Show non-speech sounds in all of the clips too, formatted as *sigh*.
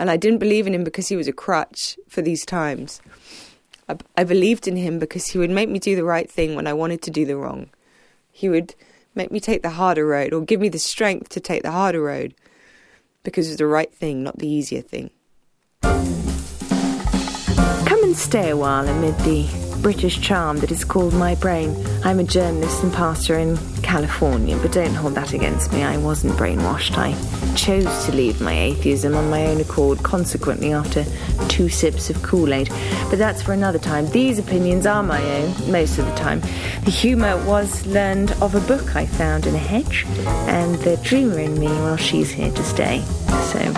And I didn't believe in him because he was a crutch for these times. I, I believed in him because he would make me do the right thing when I wanted to do the wrong. He would make me take the harder road or give me the strength to take the harder road because it was the right thing, not the easier thing. Come and stay a while amid the British charm that is called my brain. I'm a journalist and pastor in California, but don't hold that against me. I wasn't brainwashed. I chose to leave my atheism on my own accord, consequently, after two sips of Kool Aid. But that's for another time. These opinions are my own, most of the time. The humour was learned of a book I found in a hedge, and the dreamer in me, well, she's here to stay. So,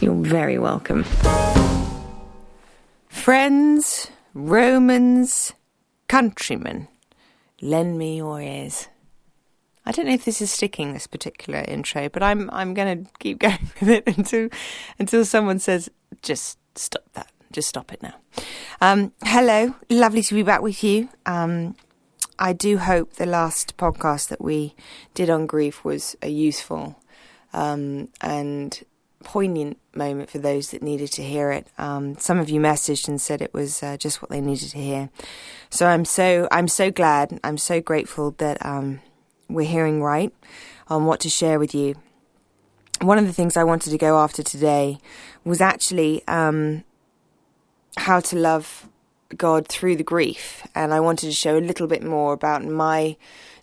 you're very welcome. Friends, Romans, countrymen, lend me your ears. I don't know if this is sticking this particular intro, but I'm I'm going to keep *laughs* going with it until until someone says just stop that, just stop it now. Um, hello, lovely to be back with you. Um, I do hope the last podcast that we did on grief was useful um, and poignant moment for those that needed to hear it. Um, some of you messaged and said it was uh, just what they needed to hear. So I'm so I'm so glad. I'm so grateful that um, we're hearing right on what to share with you. One of the things I wanted to go after today was actually um, how to love God through the grief, and I wanted to show a little bit more about my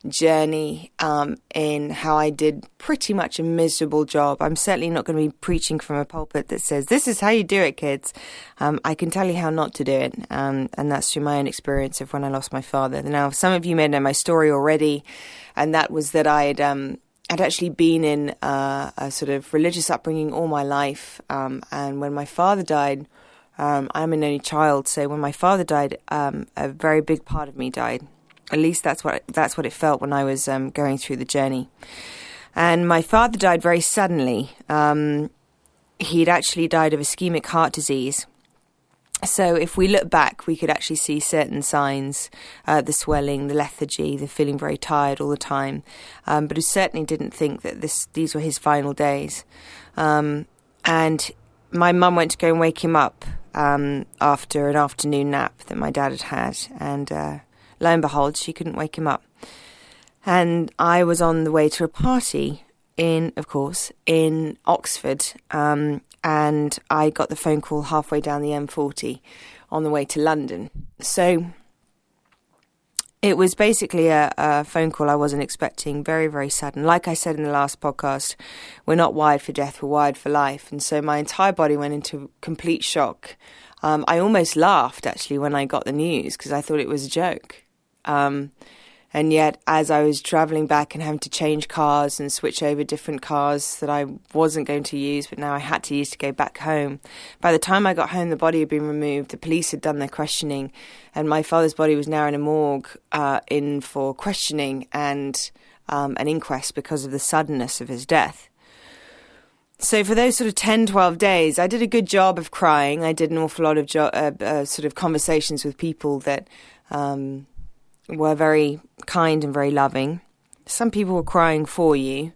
journey um, in how I did pretty much a miserable job. I'm certainly not going to be preaching from a pulpit that says, This is how you do it, kids. Um, I can tell you how not to do it, um, and that's through my own experience of when I lost my father. Now, some of you may know my story already, and that was that I had. Um, I'd actually been in uh, a sort of religious upbringing all my life, um, and when my father died, um, I'm an only child, so when my father died, a very big part of me died. At least that's what that's what it felt when I was um, going through the journey. And my father died very suddenly. Um, he'd actually died of ischemic heart disease. So if we look back, we could actually see certain signs: uh, the swelling, the lethargy, the feeling very tired all the time. Um, but he certainly didn't think that this these were his final days. Um, and my mum went to go and wake him up um, after an afternoon nap that my dad had had, and uh, lo and behold, she couldn't wake him up. And I was on the way to a party in, of course, in Oxford. Um, and I got the phone call halfway down the M40 on the way to London. So it was basically a, a, phone call I wasn't expecting, very, very sudden. Like I said in the last podcast, we're not wired for death, we're wired for life. And so my entire body went into complete shock. Um, I almost laughed actually when I got the news because I thought it was a joke. Um, and yet, as I was traveling back and having to change cars and switch over different cars that I wasn't going to use, but now I had to use to go back home, by the time I got home, the body had been removed. The police had done their questioning, and my father's body was now in a morgue uh, in for questioning and um, an inquest because of the suddenness of his death. So for those sort of 10, 12 days, I did a good job of crying. I did an awful lot of jo- uh, uh, sort of conversations with people that. Um, were very kind and very loving. Some people were crying for you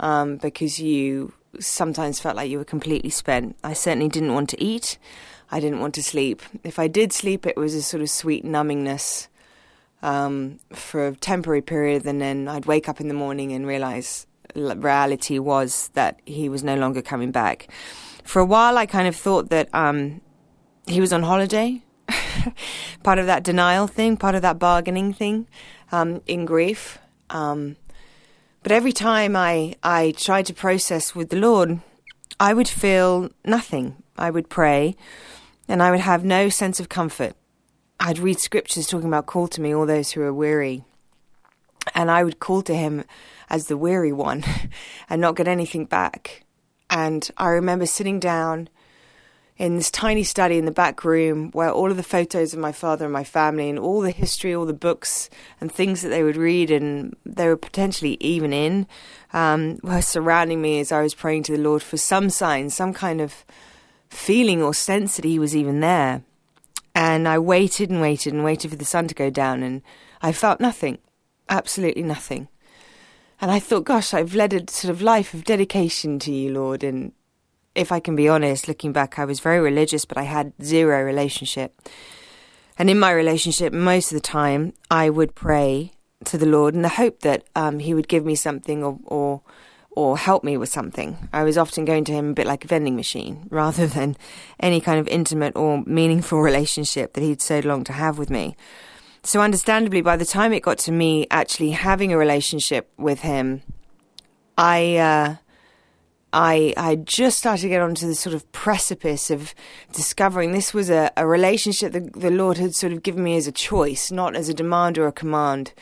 um, because you sometimes felt like you were completely spent. I certainly didn't want to eat. I didn't want to sleep. If I did sleep, it was a sort of sweet numbingness um, for a temporary period, and then I'd wake up in the morning and realize reality was that he was no longer coming back. For a while, I kind of thought that um, he was on holiday *laughs* part of that denial thing, part of that bargaining thing um, in grief. Um, but every time I, I tried to process with the Lord, I would feel nothing. I would pray and I would have no sense of comfort. I'd read scriptures talking about call to me all those who are weary. And I would call to him as the weary one *laughs* and not get anything back. And I remember sitting down in this tiny study in the back room where all of the photos of my father and my family and all the history, all the books and things that they would read and they were potentially even in um, were surrounding me as I was praying to the Lord for some sign, some kind of feeling or sense that He was even there. And I waited and waited and waited for the sun to go down and I felt nothing, absolutely nothing. And I thought, gosh, I've led a sort of life of dedication to you, Lord, and if I can be honest, looking back, I was very religious, but I had zero relationship. And in my relationship, most of the time, I would pray to the Lord in the hope that um, He would give me something or, or or help me with something. I was often going to him a bit like a vending machine *laughs* rather than any kind of intimate or meaningful *laughs* relationship that he'd so longed to have with me. So, understandably, by the time it got to me actually having a relationship with him, I. Uh, I I just started to get onto the sort of precipice of discovering this was a, a relationship that the Lord had sort of given me as a choice, not as a demand or a command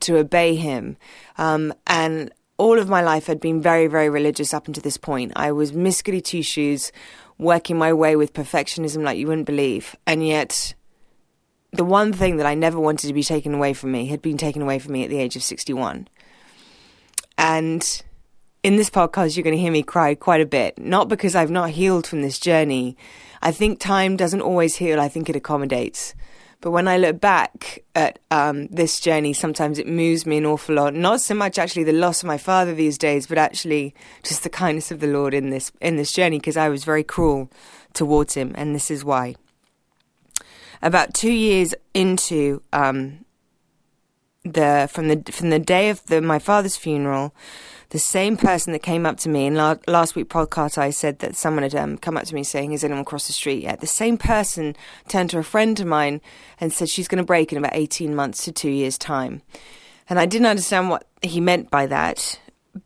to obey Him. Um, and all of my life I'd been very, very religious up until this point. I was Miss Goody Two Shoes, working my way with perfectionism like you wouldn't believe. And yet, the one thing that I never wanted to be taken away from me had been taken away from me at the age of 61. And in this podcast, you're going to hear me cry quite a bit, not because I've not healed from this journey. I think time doesn't always heal, I think it accommodates. But when I look back at um, this journey, sometimes it moves me an awful lot. Not so much actually the loss of my father these days, but actually just the kindness of the Lord in this in this journey, because I was very cruel towards him, and this is why. About two years into um, the from the from the day of the, my father's funeral, the same person that came up to me in la- last week podcast I said that someone had um, come up to me saying is anyone across the street yet? The same person turned to a friend of mine and said she's going to break in about 18 months to 2 years time. And I didn't understand what he meant by that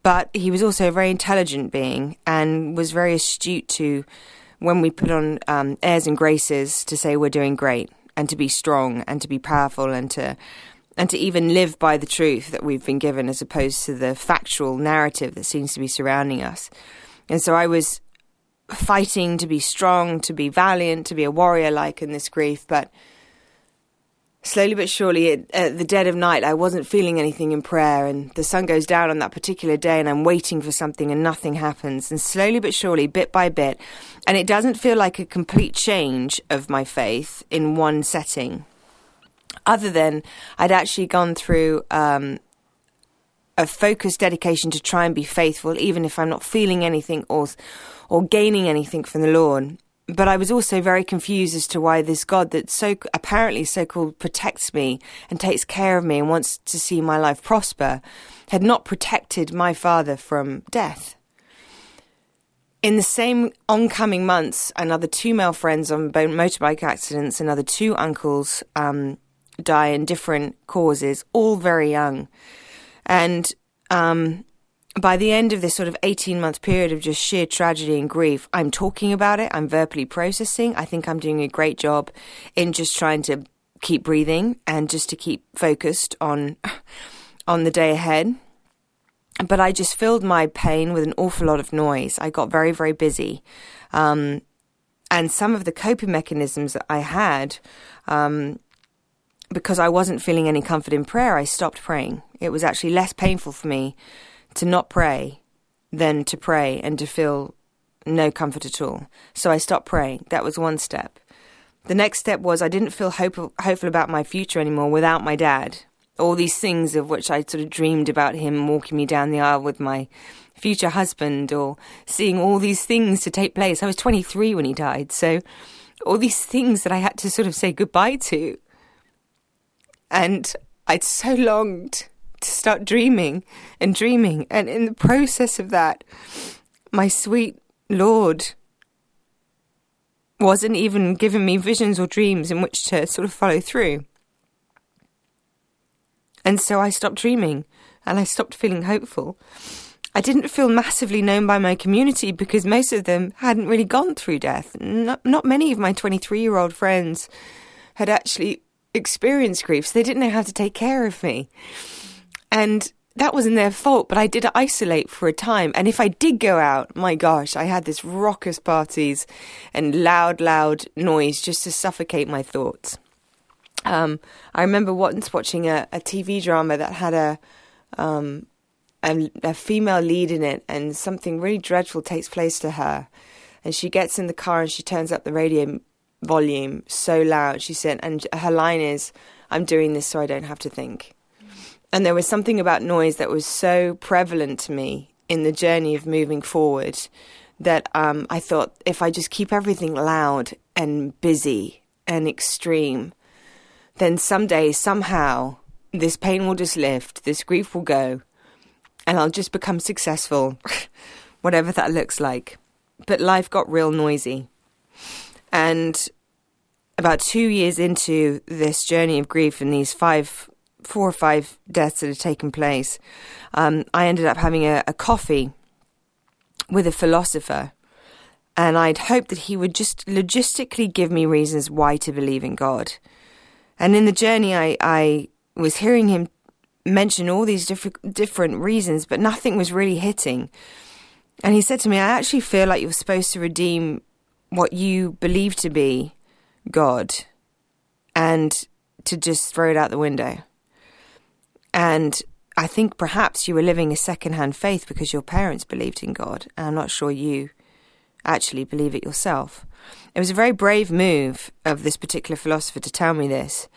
but he was also a very intelligent being and was very astute to when we put on um, airs and graces to say we're doing great and to be strong and to be powerful and to and to even live by the truth that we've been given as opposed to the factual narrative that seems to be surrounding us. And so I was fighting to be strong, to be valiant, to be a warrior like in this grief, but slowly but surely at, at, the dead of night I wasn't feeling anything in prayer and the sun goes down on that particular day and I'm waiting for something and nothing happens and slowly but surely bit by bit and it doesn't feel like a complete change of my faith in one setting other than I'd actually gone through um, a focused dedication to try and be faithful, even if I'm not feeling anything or or gaining anything from the Lord. But I was also very confused as to why this God that so apparently so called protects me and takes care of me and wants to see my life prosper had not protected my father from death. In the same oncoming months, another two male friends on motorbike accidents, another two uncles um, die in different causes, all very young. And um, by the end of this sort of 18 month period of just sheer tragedy and grief, I'm talking about it, I'm verbally processing. I think I'm doing a great job in just trying to keep breathing and just to keep focused on *laughs* on the day ahead. But I just filled my pain with an awful lot of noise. I got very, very busy. Um, and some of the coping mechanisms that I had um, because I wasn't feeling any comfort in prayer, I stopped praying. It was actually less painful for me to not pray than to pray and to feel no comfort at all. So I stopped praying. That was one step. The next step was I didn't feel hopeful, hopeful about my future anymore without my dad. All these things of which I sort of dreamed about him walking me down the aisle with my future husband or seeing all these things to take place. I was 23 when he died. So all these things that I had to sort of say goodbye to and I'd so longed to start dreaming and dreaming. And in the process of that, my sweet Lord wasn't even giving me visions or dreams in which to sort of follow through. And so I stopped dreaming and I stopped feeling hopeful. I didn't feel massively known by my community because most of them hadn't really gone through death. Not, not many of my 23 year old friends had actually experienced grief, so they didn't know how to take care of me. And that wasn't their fault, but I did isolate for a time. And if I did go out, my gosh, I had this raucous parties and loud, loud noise just to suffocate my thoughts. Um, I remember once watching a, a TV drama that had a, um, a, a female lead in it, and something really dreadful takes place to her. And she gets in the car and she turns up the radio volume so loud. She said, and her line is, I'm doing this so I don't have to think. And there was something about noise that was so prevalent to me in the journey of moving forward that um, I thought if I just keep everything loud and busy and extreme, then someday, somehow, this pain will just lift, this grief will go, and I'll just become successful, *laughs* whatever that looks like. But life got real noisy. And about two years into this journey of grief and these five, four or five deaths that had taken place, um, I ended up having a, a coffee with a philosopher. And I'd hoped that he would just logistically give me reasons why to believe in God. And in the journey, I, I was hearing him mention all these different different reasons, but nothing was really hitting. And he said to me, I actually feel like you're supposed to redeem what you believe to be God and to just throw it out the window. And I think perhaps you were living a second-hand faith because your parents believed in God. And I'm not sure you actually believe it yourself. It was a very brave move of this particular philosopher to tell me this,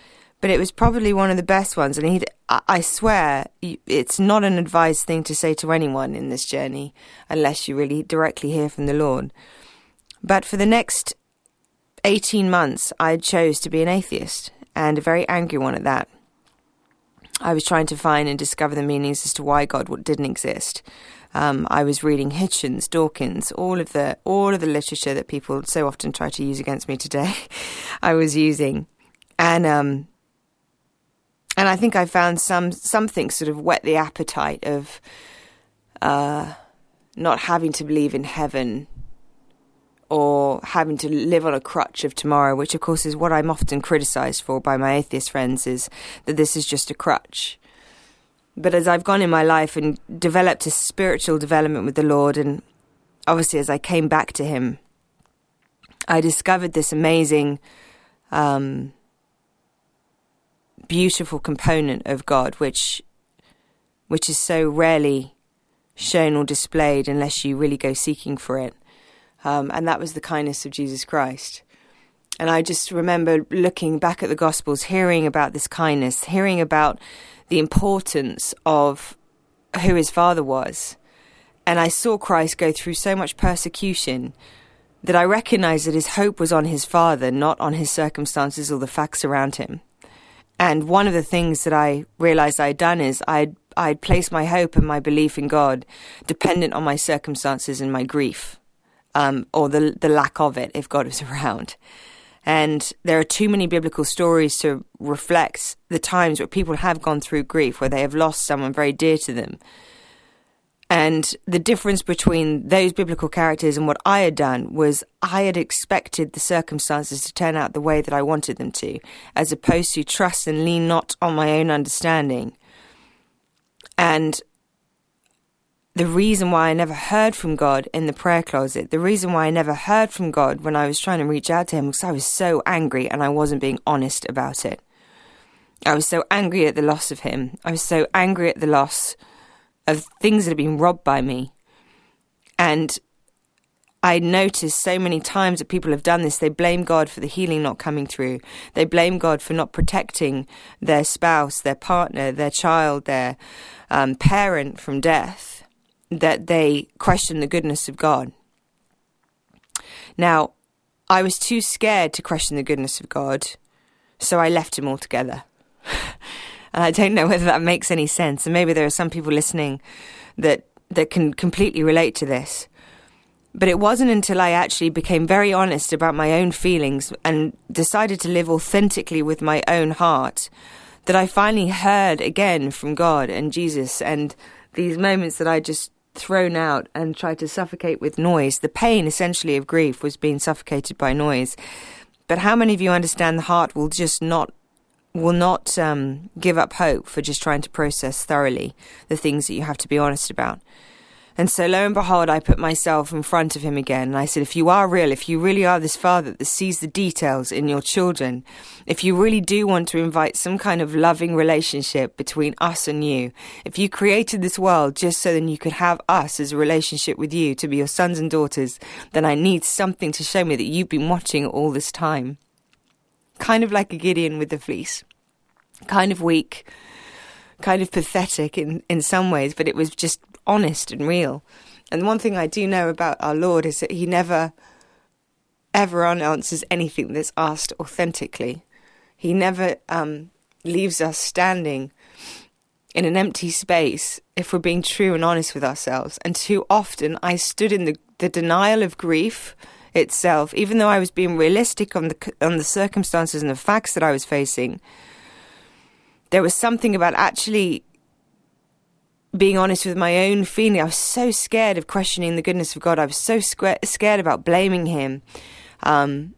but it was probably one of the best ones. And he, I swear, it's not an advised thing to say to anyone in this journey unless you really directly hear from the Lord. But for the next 18 months, I chose to be an atheist, and a very angry one at that. I was trying to find and discover the meanings as to why God didn't exist. Um, I was reading Hitchens, Dawkins, all of the all of the literature that people so often try to use against me today. *laughs* I was using, and um, and I think I found some something sort of whet the appetite of uh, not having to believe in heaven or having to live on a crutch of tomorrow, which of course is what I'm often criticized for by my atheist friends, is that this is just a crutch. But as I've gone in my life and developed a spiritual development with the Lord, and obviously as I came back to Him, I discovered this amazing, um, beautiful component of God, which, which is so rarely shown or displayed unless you really go seeking for it. Um, and that was the kindness of Jesus Christ. And I just remember looking back at the Gospels, hearing about this kindness, hearing about the importance of who his father was. And I saw Christ go through so much persecution that I recognized that his hope was on his father, not on his circumstances or the facts around him. And one of the things that I realized I'd done is I'd, I'd placed my hope and my belief in God dependent on my circumstances and my grief um, or the the lack of it if God was *laughs* around. And there are too many biblical stories to reflect the times where people have gone through grief, where they have lost someone very dear to them. And the difference between those biblical characters and what I had done was I had expected the circumstances to turn out the way that I wanted them to, as opposed to trust and lean not on my own understanding. And the reason why I never heard from God in the prayer closet, the reason why I never heard from God when I was trying to reach out to Him because I was so angry and I wasn't being honest about it. I was so angry at the loss of Him. I was so angry at the loss of things that had been robbed by me. And I noticed so many times that people have done this. They blame God for the healing not coming through. They blame God for not protecting their spouse, their partner, their child, their um, parent from death that they question the goodness of God. Now, I was too scared to question the goodness of God, so I left him altogether. *laughs* and I don't know whether that makes any sense. And maybe there are some people listening that that can completely relate to this. But it wasn't until I actually became very honest about my own feelings and decided to live authentically with my own heart that I finally heard again from God and Jesus and these moments that I just thrown out and tried to suffocate with noise. The pain, essentially, of grief was being suffocated by noise. But how many of you understand the heart will just not will not um, give up hope for just trying to process thoroughly the things that you have to be honest about? And so, lo and behold, I put myself in front of him again. And I said, If you are real, if you really are this father that sees the details in your children, if you really do want to invite some kind of loving relationship between us and you, if you created this world just so then you could have us as a relationship with you to be your sons and daughters, then I need something to show me that you've been watching all this time. Kind of like a Gideon with the fleece. Kind of weak, kind of pathetic in, in some ways, but it was just honest and real. And one thing I do know about our Lord is that He never, ever unanswers anything that's asked authentically. He never um, leaves us standing in an empty space if we're being true and honest with ourselves. And too often I stood in the, the denial of grief itself, even though I was being realistic on the on the circumstances and the facts that I was facing. There was something about actually being honest with my own feeling. I was so scared of questioning the goodness of God. I was so scared about blaming Him um,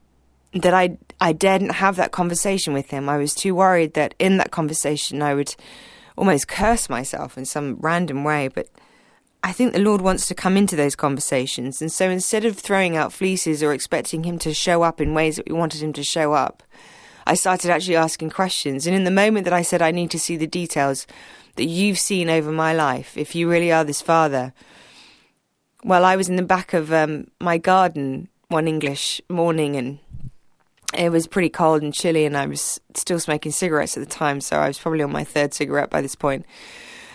that I I daredn't have that conversation with Him. I was too worried that in that conversation I would almost curse myself in some random way. But I think the Lord wants to come into those conversations. And so instead of throwing out fleeces or expecting Him to show up in ways that we wanted Him to show up, I started actually asking questions. And in the moment that I said, I need to see the details that you've seen over my life, if you really are this Father, well, I was in the back of um, my garden one English morning and it was pretty cold and chilly, and I was still smoking cigarettes at the time, so I was probably on my third cigarette by this point.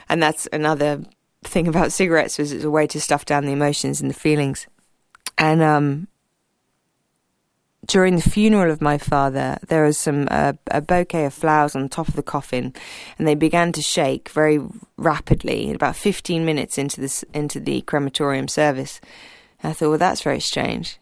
And that's another thing about cigarettes was it's a way to stuff down the emotions and the feelings. And um, during the funeral of my father, there was some uh, a bouquet of flowers on top of the coffin, and they began to shake very rapidly. About fifteen minutes into this into the crematorium service, and I thought, well, that's very strange.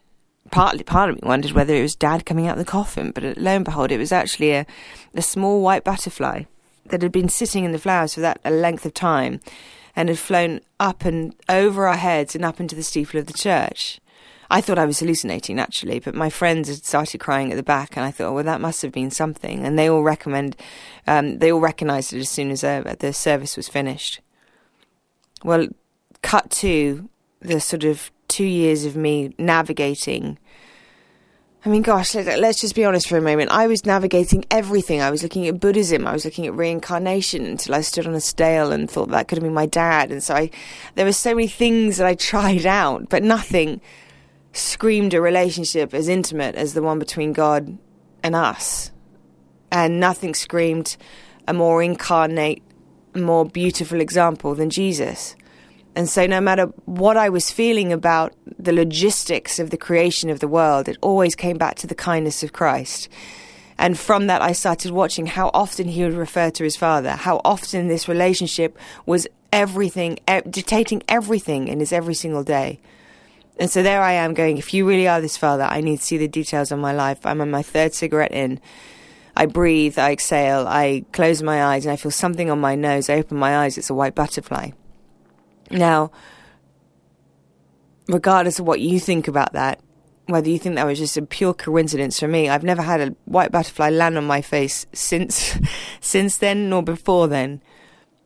Partly, part of me wondered whether it was Dad coming out of the coffin, but lo and behold, it was actually a a small white butterfly that had been sitting in the flowers for that a length of time and had flown up and over our heads and up into the steeple of the church. I thought I was hallucinating naturally, but my friends had started crying at the back, and I thought, well, that must have been something. And they all recommend, um, they all recognised it as soon as uh, the service was finished. Well, cut to the sort of two years of me navigating I mean, gosh, let's just be honest for a moment. I was navigating everything. I was looking at Buddhism. I was looking at reincarnation until I stood on a stale and thought that could have been my dad. And so I, there were so many things that I tried out, but nothing screamed a relationship as intimate as the one between God and us. And nothing screamed a more incarnate, more beautiful example than Jesus. And so, no matter what I was feeling about the logistics of the creation of the world, it always came back to the kindness of Christ. And from that, I started watching how often he would refer to his father, how often this relationship was everything, dictating everything in his every single day. And so there I am going, if you really are this father, I need to see the details of my life. I'm on my third cigarette in. I breathe, I exhale, I close my eyes, and I feel something on my nose. I open my eyes, it's a white butterfly. Now, regardless of what you think about that, whether you think that was just a pure coincidence for me, I've never had a white butterfly land on my face since *laughs* since then nor before then.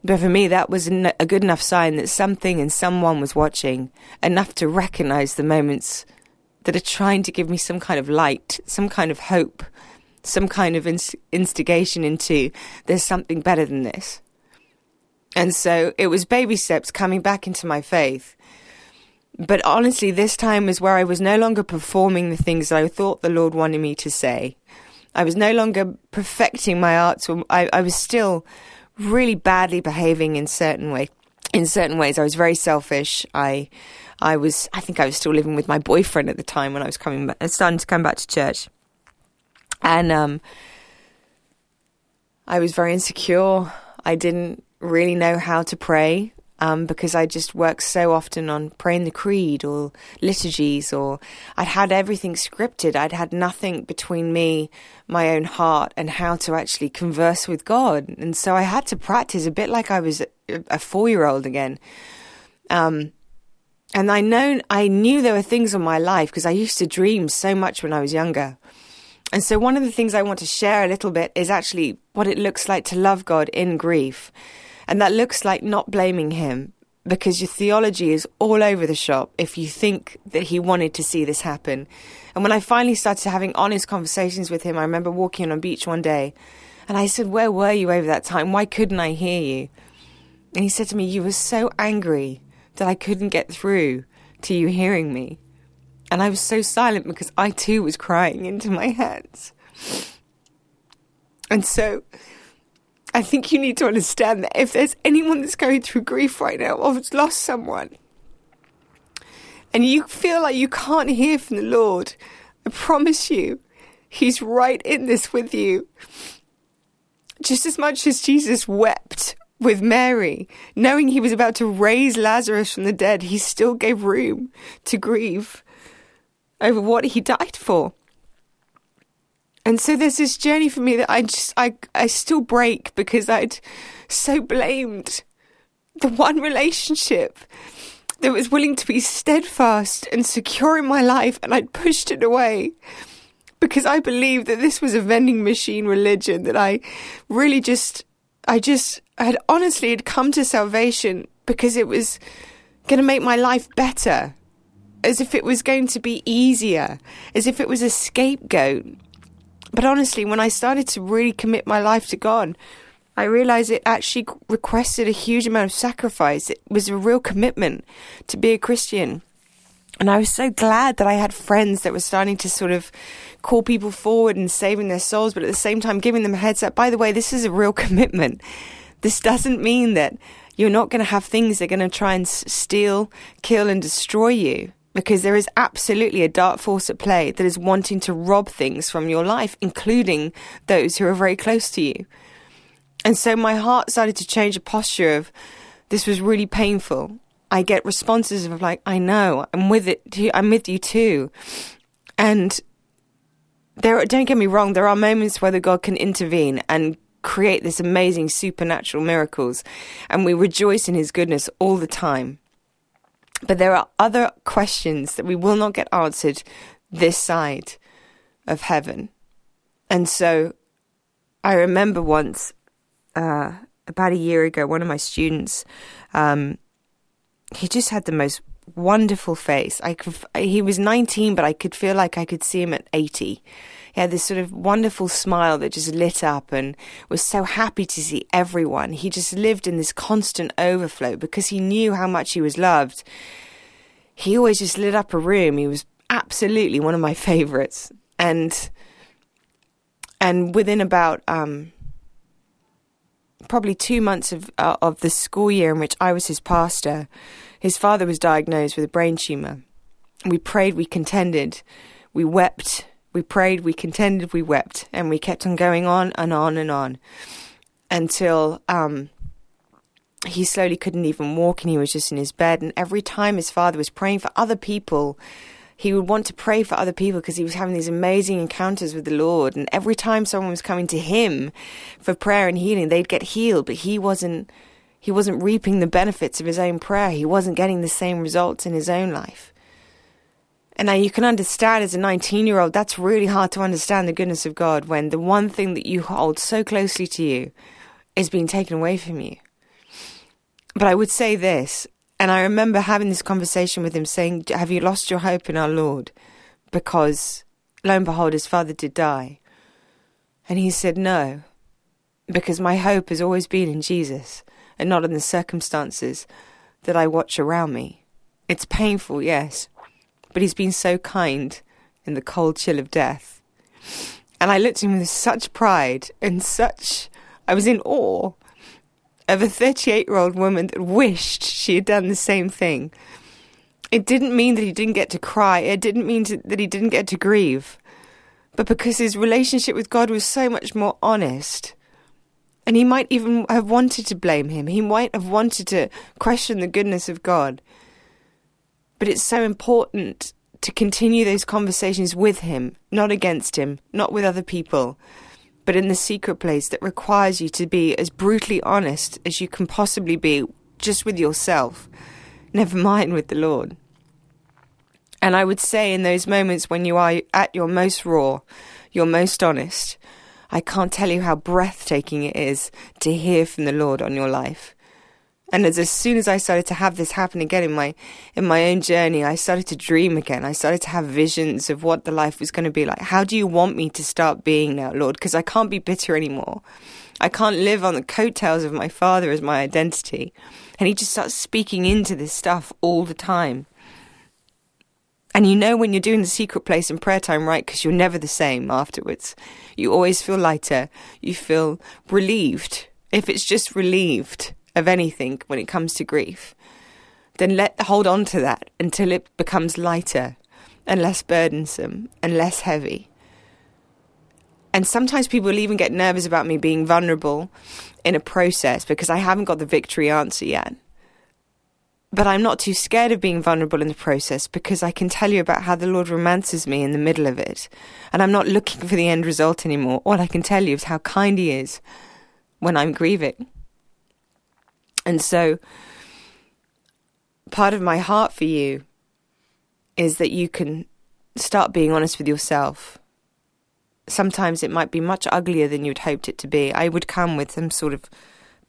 But for me, that was a good enough sign that something and someone was watching, enough to recognize the moments that are trying to give me some kind of light, some kind of hope, some kind of instigation into there's something better than this. And so it was baby steps coming back into my faith. But honestly, this time was where I was no longer performing the things that I thought the Lord wanted me to say. I was no longer perfecting my arts. I, I was still really badly behaving in certain way. In certain ways, I was very selfish. I, I was. I think I was still living with my boyfriend at the time when I was coming, back, starting to come back to church, and um, I was very insecure. I didn't really know how to pray um, because I just worked so often on praying the creed or liturgies, or I'd had everything scripted. I'd had nothing between me, my own heart, and how to actually converse with God. And so I had to practice a bit like I was a four year old again. Um, and I know I knew there were things in my life because I used to dream so much when I was younger. And so one of the things I want to share a little bit is actually what it looks like to love God in grief. And that looks like not blaming him because your theology is all over the shop if you think that he wanted to see this happen. And when I finally started having honest conversations with him, I remember walking on a beach one day and I said, Where were you over that time? Why couldn't I hear you? And he said to me, You were so angry that I couldn't get through to you hearing me. And I was so silent because I too was crying into my hands. And so I think you need to understand that if there's anyone that's going through grief right now or has lost someone, and you feel like you can't hear from the Lord, I promise you, He's right in this with you. Just as much as Jesus wept with Mary, knowing he was about to raise Lazarus from the dead, he still gave room to grieve over what he died for. And so there's this journey for me that I just I I still break because I'd so blamed the one relationship that was willing to be steadfast and secure in my life and I'd pushed it away because I believed that this was a vending machine religion that I really just I just I had honestly had come to salvation because it was going to make my life better as if it was going to be easier as if it was a scapegoat but honestly when I started to really commit my life to God I realized it actually requested a huge amount of sacrifice it was a real commitment to be a Christian and I was so glad that I had friends that were starting to sort of call people forward and saving their souls, but at the same time giving them a heads up. By the way, this is a real *laughs* commitment. This doesn't mean that you're not going to have things that are going to try and steal, kill, and destroy you. Because there is absolutely a dark force at play that is wanting to rob things from your life, including those who are very close to you. And so my heart started to change a posture of this was really painful. I get responses of like, I know, I'm with it, I'm with you too. And there, don't get me wrong, there are moments where the God can intervene and create this amazing supernatural miracles, and we rejoice in His goodness all the time. But there are other questions that we will not get answered this side of heaven. And so I remember once, uh, about a year ago, one of my students, um, he just had the most wonderful face. I could, he was 19, but I could feel like I could see him at 80. He had this sort of wonderful smile that just lit up and was so happy to see everyone. He just lived in this constant overflow because he knew how much he was loved. He always just lit up a room. He was absolutely one of my favorites. And and within about um, probably two months of uh, of the school year in which I was his pastor, his father was diagnosed with a brain tumor. We prayed, we contended, we wept, we prayed, we contended, we wept, and we kept on going on and on and on until um, he slowly couldn't even walk and he was just in his bed. And every time his father was praying for other people, he would want to pray for other people because he was having these amazing encounters with the Lord. And every time someone was coming to him for prayer and healing, they'd get healed, but he wasn't he wasn't reaping the benefits of his own prayer. He wasn't getting the same results in his own life. And now you can understand as a 19 year old, that's really hard to understand the goodness of God when the one thing that you hold so closely to you is being taken away from you. But I would say this, and I remember having this conversation with him saying, Have you lost your hope in our Lord? Because lo and behold, his father did die. And he said, No, because my hope has always been in Jesus and not in the circumstances that I watch around me. It's painful, yes, but he's been so kind in the cold chill of death. And I looked at him with such pride and such, I was in awe of a 38 year old woman that wished she had done the same thing. It didn't mean that he didn't get to cry, it didn't mean to, that he didn't get to grieve, but because his relationship with God was so much more honest and he might even have wanted to blame him. He might have wanted to question the goodness of God. But it's so important to continue those conversations with him, not against him, not with other people, but in the secret place that requires you to be as brutally honest as you can possibly be just with yourself, never mind with the Lord. And I would say in those moments when you are at your most raw, your most honest, I can't tell you how breathtaking it is to hear from the Lord on your life. And as, as soon as I started to have this happen again in my in my own journey, I started to dream again. I started to have visions of what the life was going to be like. How do you want me to start being now, Lord? Because I can't be bitter anymore. I can't live on the coattails of my father as my identity. And he just starts speaking into this stuff all the time. And you know when you're doing the secret place and prayer time, right? Because you're never the same afterwards. You always feel lighter. You feel relieved. If it's just relieved of anything when it comes to grief. then let hold on to that until it becomes lighter and less burdensome and less heavy. And sometimes people even get nervous about me being vulnerable in a process because I haven't got the victory answer yet. But I'm not too scared of being vulnerable in the process because I can tell you about how the Lord romances me in the middle of it. And I'm not looking for the end result anymore. All I can tell you is how kind He is when I'm grieving. And so, part of my heart for you is that you can start being honest with yourself. Sometimes it might be much uglier than you'd hoped it to be. I would come with some sort of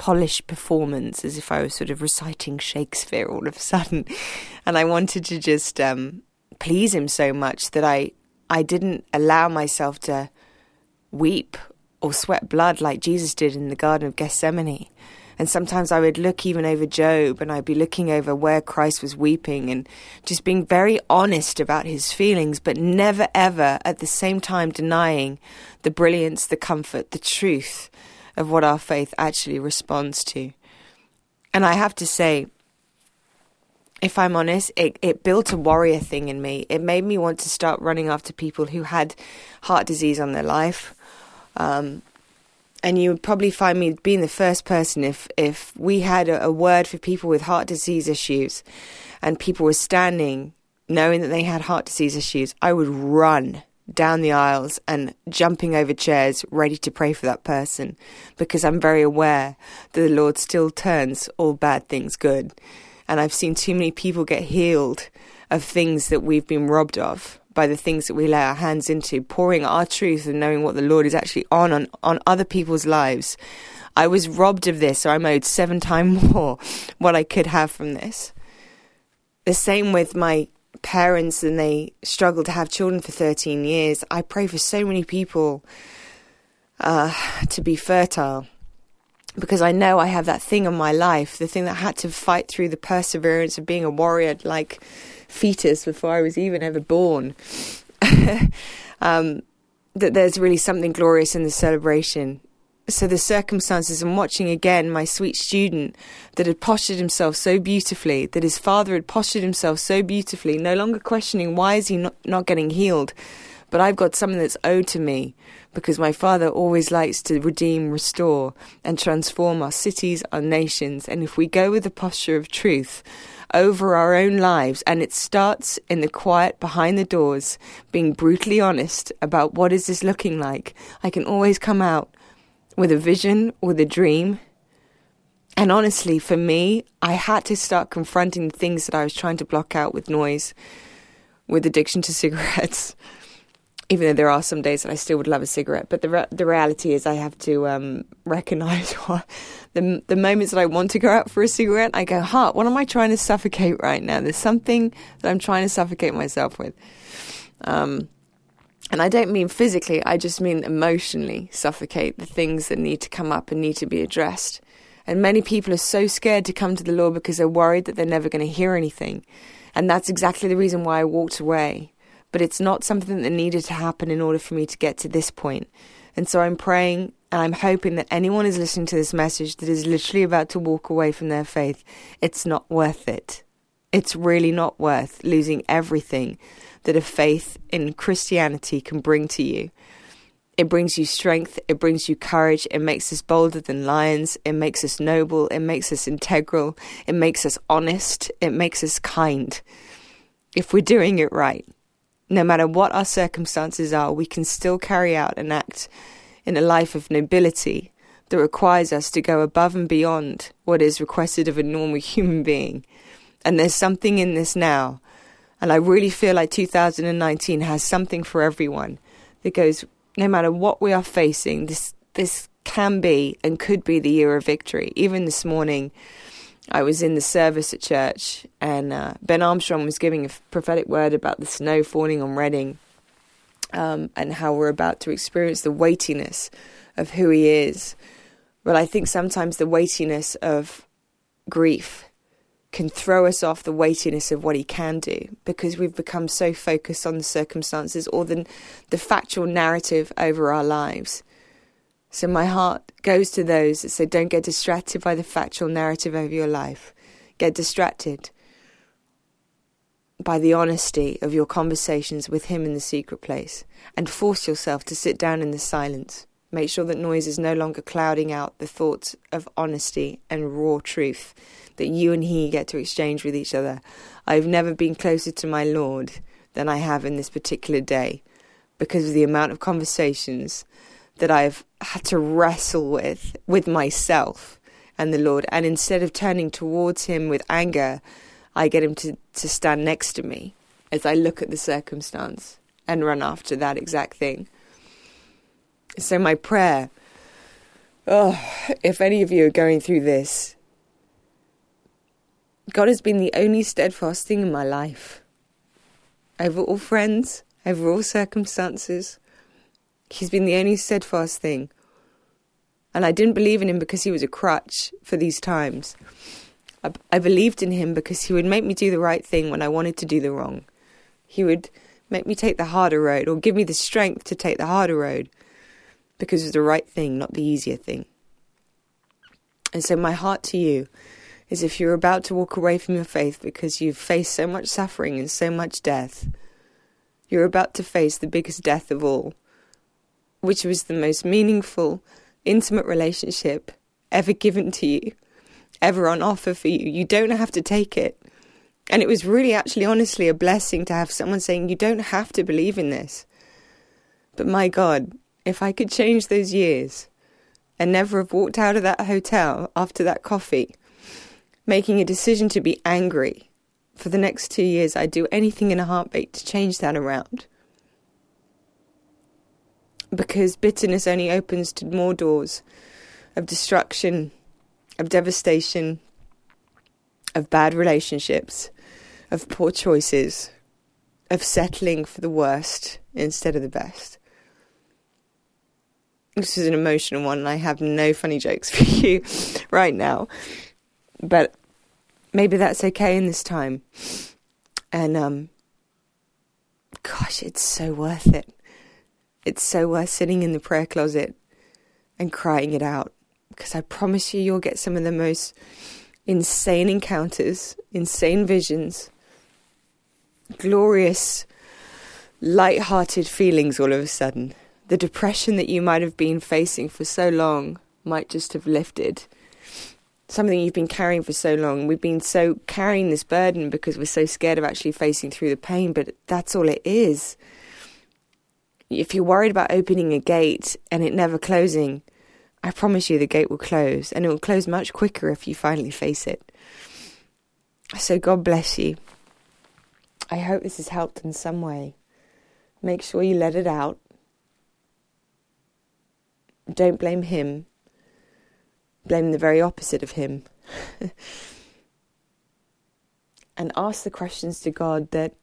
polished performance as if I was sort of reciting Shakespeare all of a sudden. *laughs* And I wanted to just um, please him so much that I, I didn't allow myself to weep or sweat blood like Jesus did in the Garden of Gethsemane. And sometimes I would look even over Job and I'd be looking over where Christ was weeping and just being very honest about his feelings, but never ever at the same time denying the brilliance, the comfort, the truth of what our faith actually responds to. And I have to say, if I'm honest, it, it built a warrior thing in me. It made me want to start running after people who had heart disease on their life. Um, and you would probably find me being the first person if, if we had a, a word for people with heart disease issues and people were standing knowing that they had heart disease issues, I would run down the aisles and jumping over chairs, ready to pray for that person, because I'm very aware that the Lord still turns all bad things good. And I've seen too many people get healed of things that we've been robbed of by the things that we lay our hands into, pouring our truth and knowing what the Lord is actually on on, on other people's lives. I was robbed of this, so I'm owed seven times *laughs* more what I could have from this. The same with my parents and they struggle to have children for 13 years. I pray for so many people uh, to be fertile because I know I have that thing in my life, the thing that I had to fight through the perseverance of being a warrior like fetus before I was even ever born. *laughs* um, that there's really something glorious in the celebration so the circumstances and watching again my sweet student that had postured himself so beautifully that his father had postured himself so beautifully no longer questioning why is he not, not getting healed but i've got something that's owed to me because my father always likes to redeem restore and transform our cities our nations and if we go with the posture of truth over our own lives and it starts in the quiet behind the doors being brutally honest about what is this looking like i can always come out with a vision, with a dream. And honestly, for me, I had to start confronting the things that I was trying to block out with noise, with addiction to *laughs* cigarettes. Even though there are some days that I still would love a cigarette, but the re- the reality is I have to um, *laughs* recognize the the moments that I want to go out for a cigarette. I go, "Huh, what am I trying to suffocate right now? There's something that I'm trying to suffocate myself with." Um, and I don't mean physically, I just mean emotionally suffocate the things that need to come up and need to be addressed. And many people are so scared to come to the Lord because they're worried that they're never going to hear anything. And that's exactly the reason why I walked away. But it's not something that needed to happen in order for me to get to this point. And so I'm praying and I'm hoping that anyone is listening to this message that is literally about to walk away from their faith, it's not worth it. It's really not worth losing everything that a faith in Christianity can bring to you. It brings you strength, it brings you courage, it makes us bolder than lions, it makes us noble, it makes us integral, it makes us honest, it makes us kind. If we're doing it right, no matter what our circumstances are, we can still carry out and act in a life of nobility that requires us to go above and beyond what is requested of a normal *laughs* human being. And there's something in this now and I really feel like 2019 has something for everyone that goes, no matter what we are facing, this, this can be and could be the year of victory. Even this morning, I was in the service at church, and uh, Ben Armstrong was giving a prophetic word about the snow falling on Reading um, and how we're about to experience the weightiness of who he is. But I think sometimes the weightiness of grief can throw us off the weightiness of what he can do because we've become so focused on the circumstances or the, the factual narrative over our lives. So my heart goes to those that say, don't get distracted by the factual narrative over your life. Get distracted by the honesty of your conversations with Him in the secret place and force yourself to sit down in the silence. Make sure that noise is no longer clouding out the thoughts of honesty and raw truth that you and He get to exchange with each other. I've never been closer to my Lord than I have in this particular day because of the amount of conversations that I've had to wrestle with, with myself and the Lord. And instead of turning towards Him with anger, I get Him to, to stand next to me as I look at the circumstance and run after that exact thing. So, my prayer oh, if any of you are going through this, God has been the only steadfast thing in my life. Over all friends, over all circumstances, He's been the only steadfast thing. And I didn't believe in Him because He was a crutch for these times. I, I believed in Him because He would make me do the right thing when I wanted to do the wrong. He would make me take the harder road or give me the strength to take the harder road because it's the right thing, not the easier thing. And so, my heart to you is if you're about to walk away from your faith because you've faced so much suffering and so much death, you're about to face the biggest death of all, which was the most meaningful, intimate relationship ever given to you, ever on offer for you. You don't have to take it. And it was really, actually, honestly, a blessing to have someone saying, You don't have to believe in this. But my God, if I could change those years and never have walked out of that hotel after that coffee, making a decision to be angry for the next two years, I'd do anything in a heartbeat to change that around. Because bitterness only opens to more doors of destruction, of devastation, of bad relationships, of poor choices, of settling for the worst instead of the best. This is an emotional one, and I have no funny jokes *laughs* for you right now. But maybe that's okay in this time. And, um, gosh, it's so worth it. It's so worth sitting in the prayer closet and crying it out. Because I promise you, you'll get some of the most insane encounters, insane visions, glorious, light-hearted feelings all of a sudden the depression that you might have been facing for so long might just have lifted. Something you've been carrying for so long. We've been so carrying this burden because we're so scared of actually facing through the pain, but that's all it is. If you're worried about opening a gate and it never closing, I promise you the gate will close, and it will close much quicker if you finally face it. So, God bless you. I hope this has helped in some way. Make sure you let it out don't blame him. Blame the very opposite of him. *laughs* and ask the questions to God that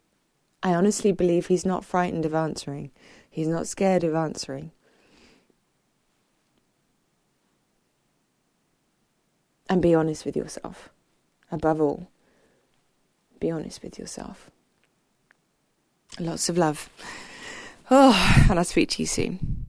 I honestly believe He's not frightened of answering. He's not scared of answering. And be honest with yourself. Above all, be honest with yourself. Lots of love. Oh, *sighs* and I'll speak to you soon.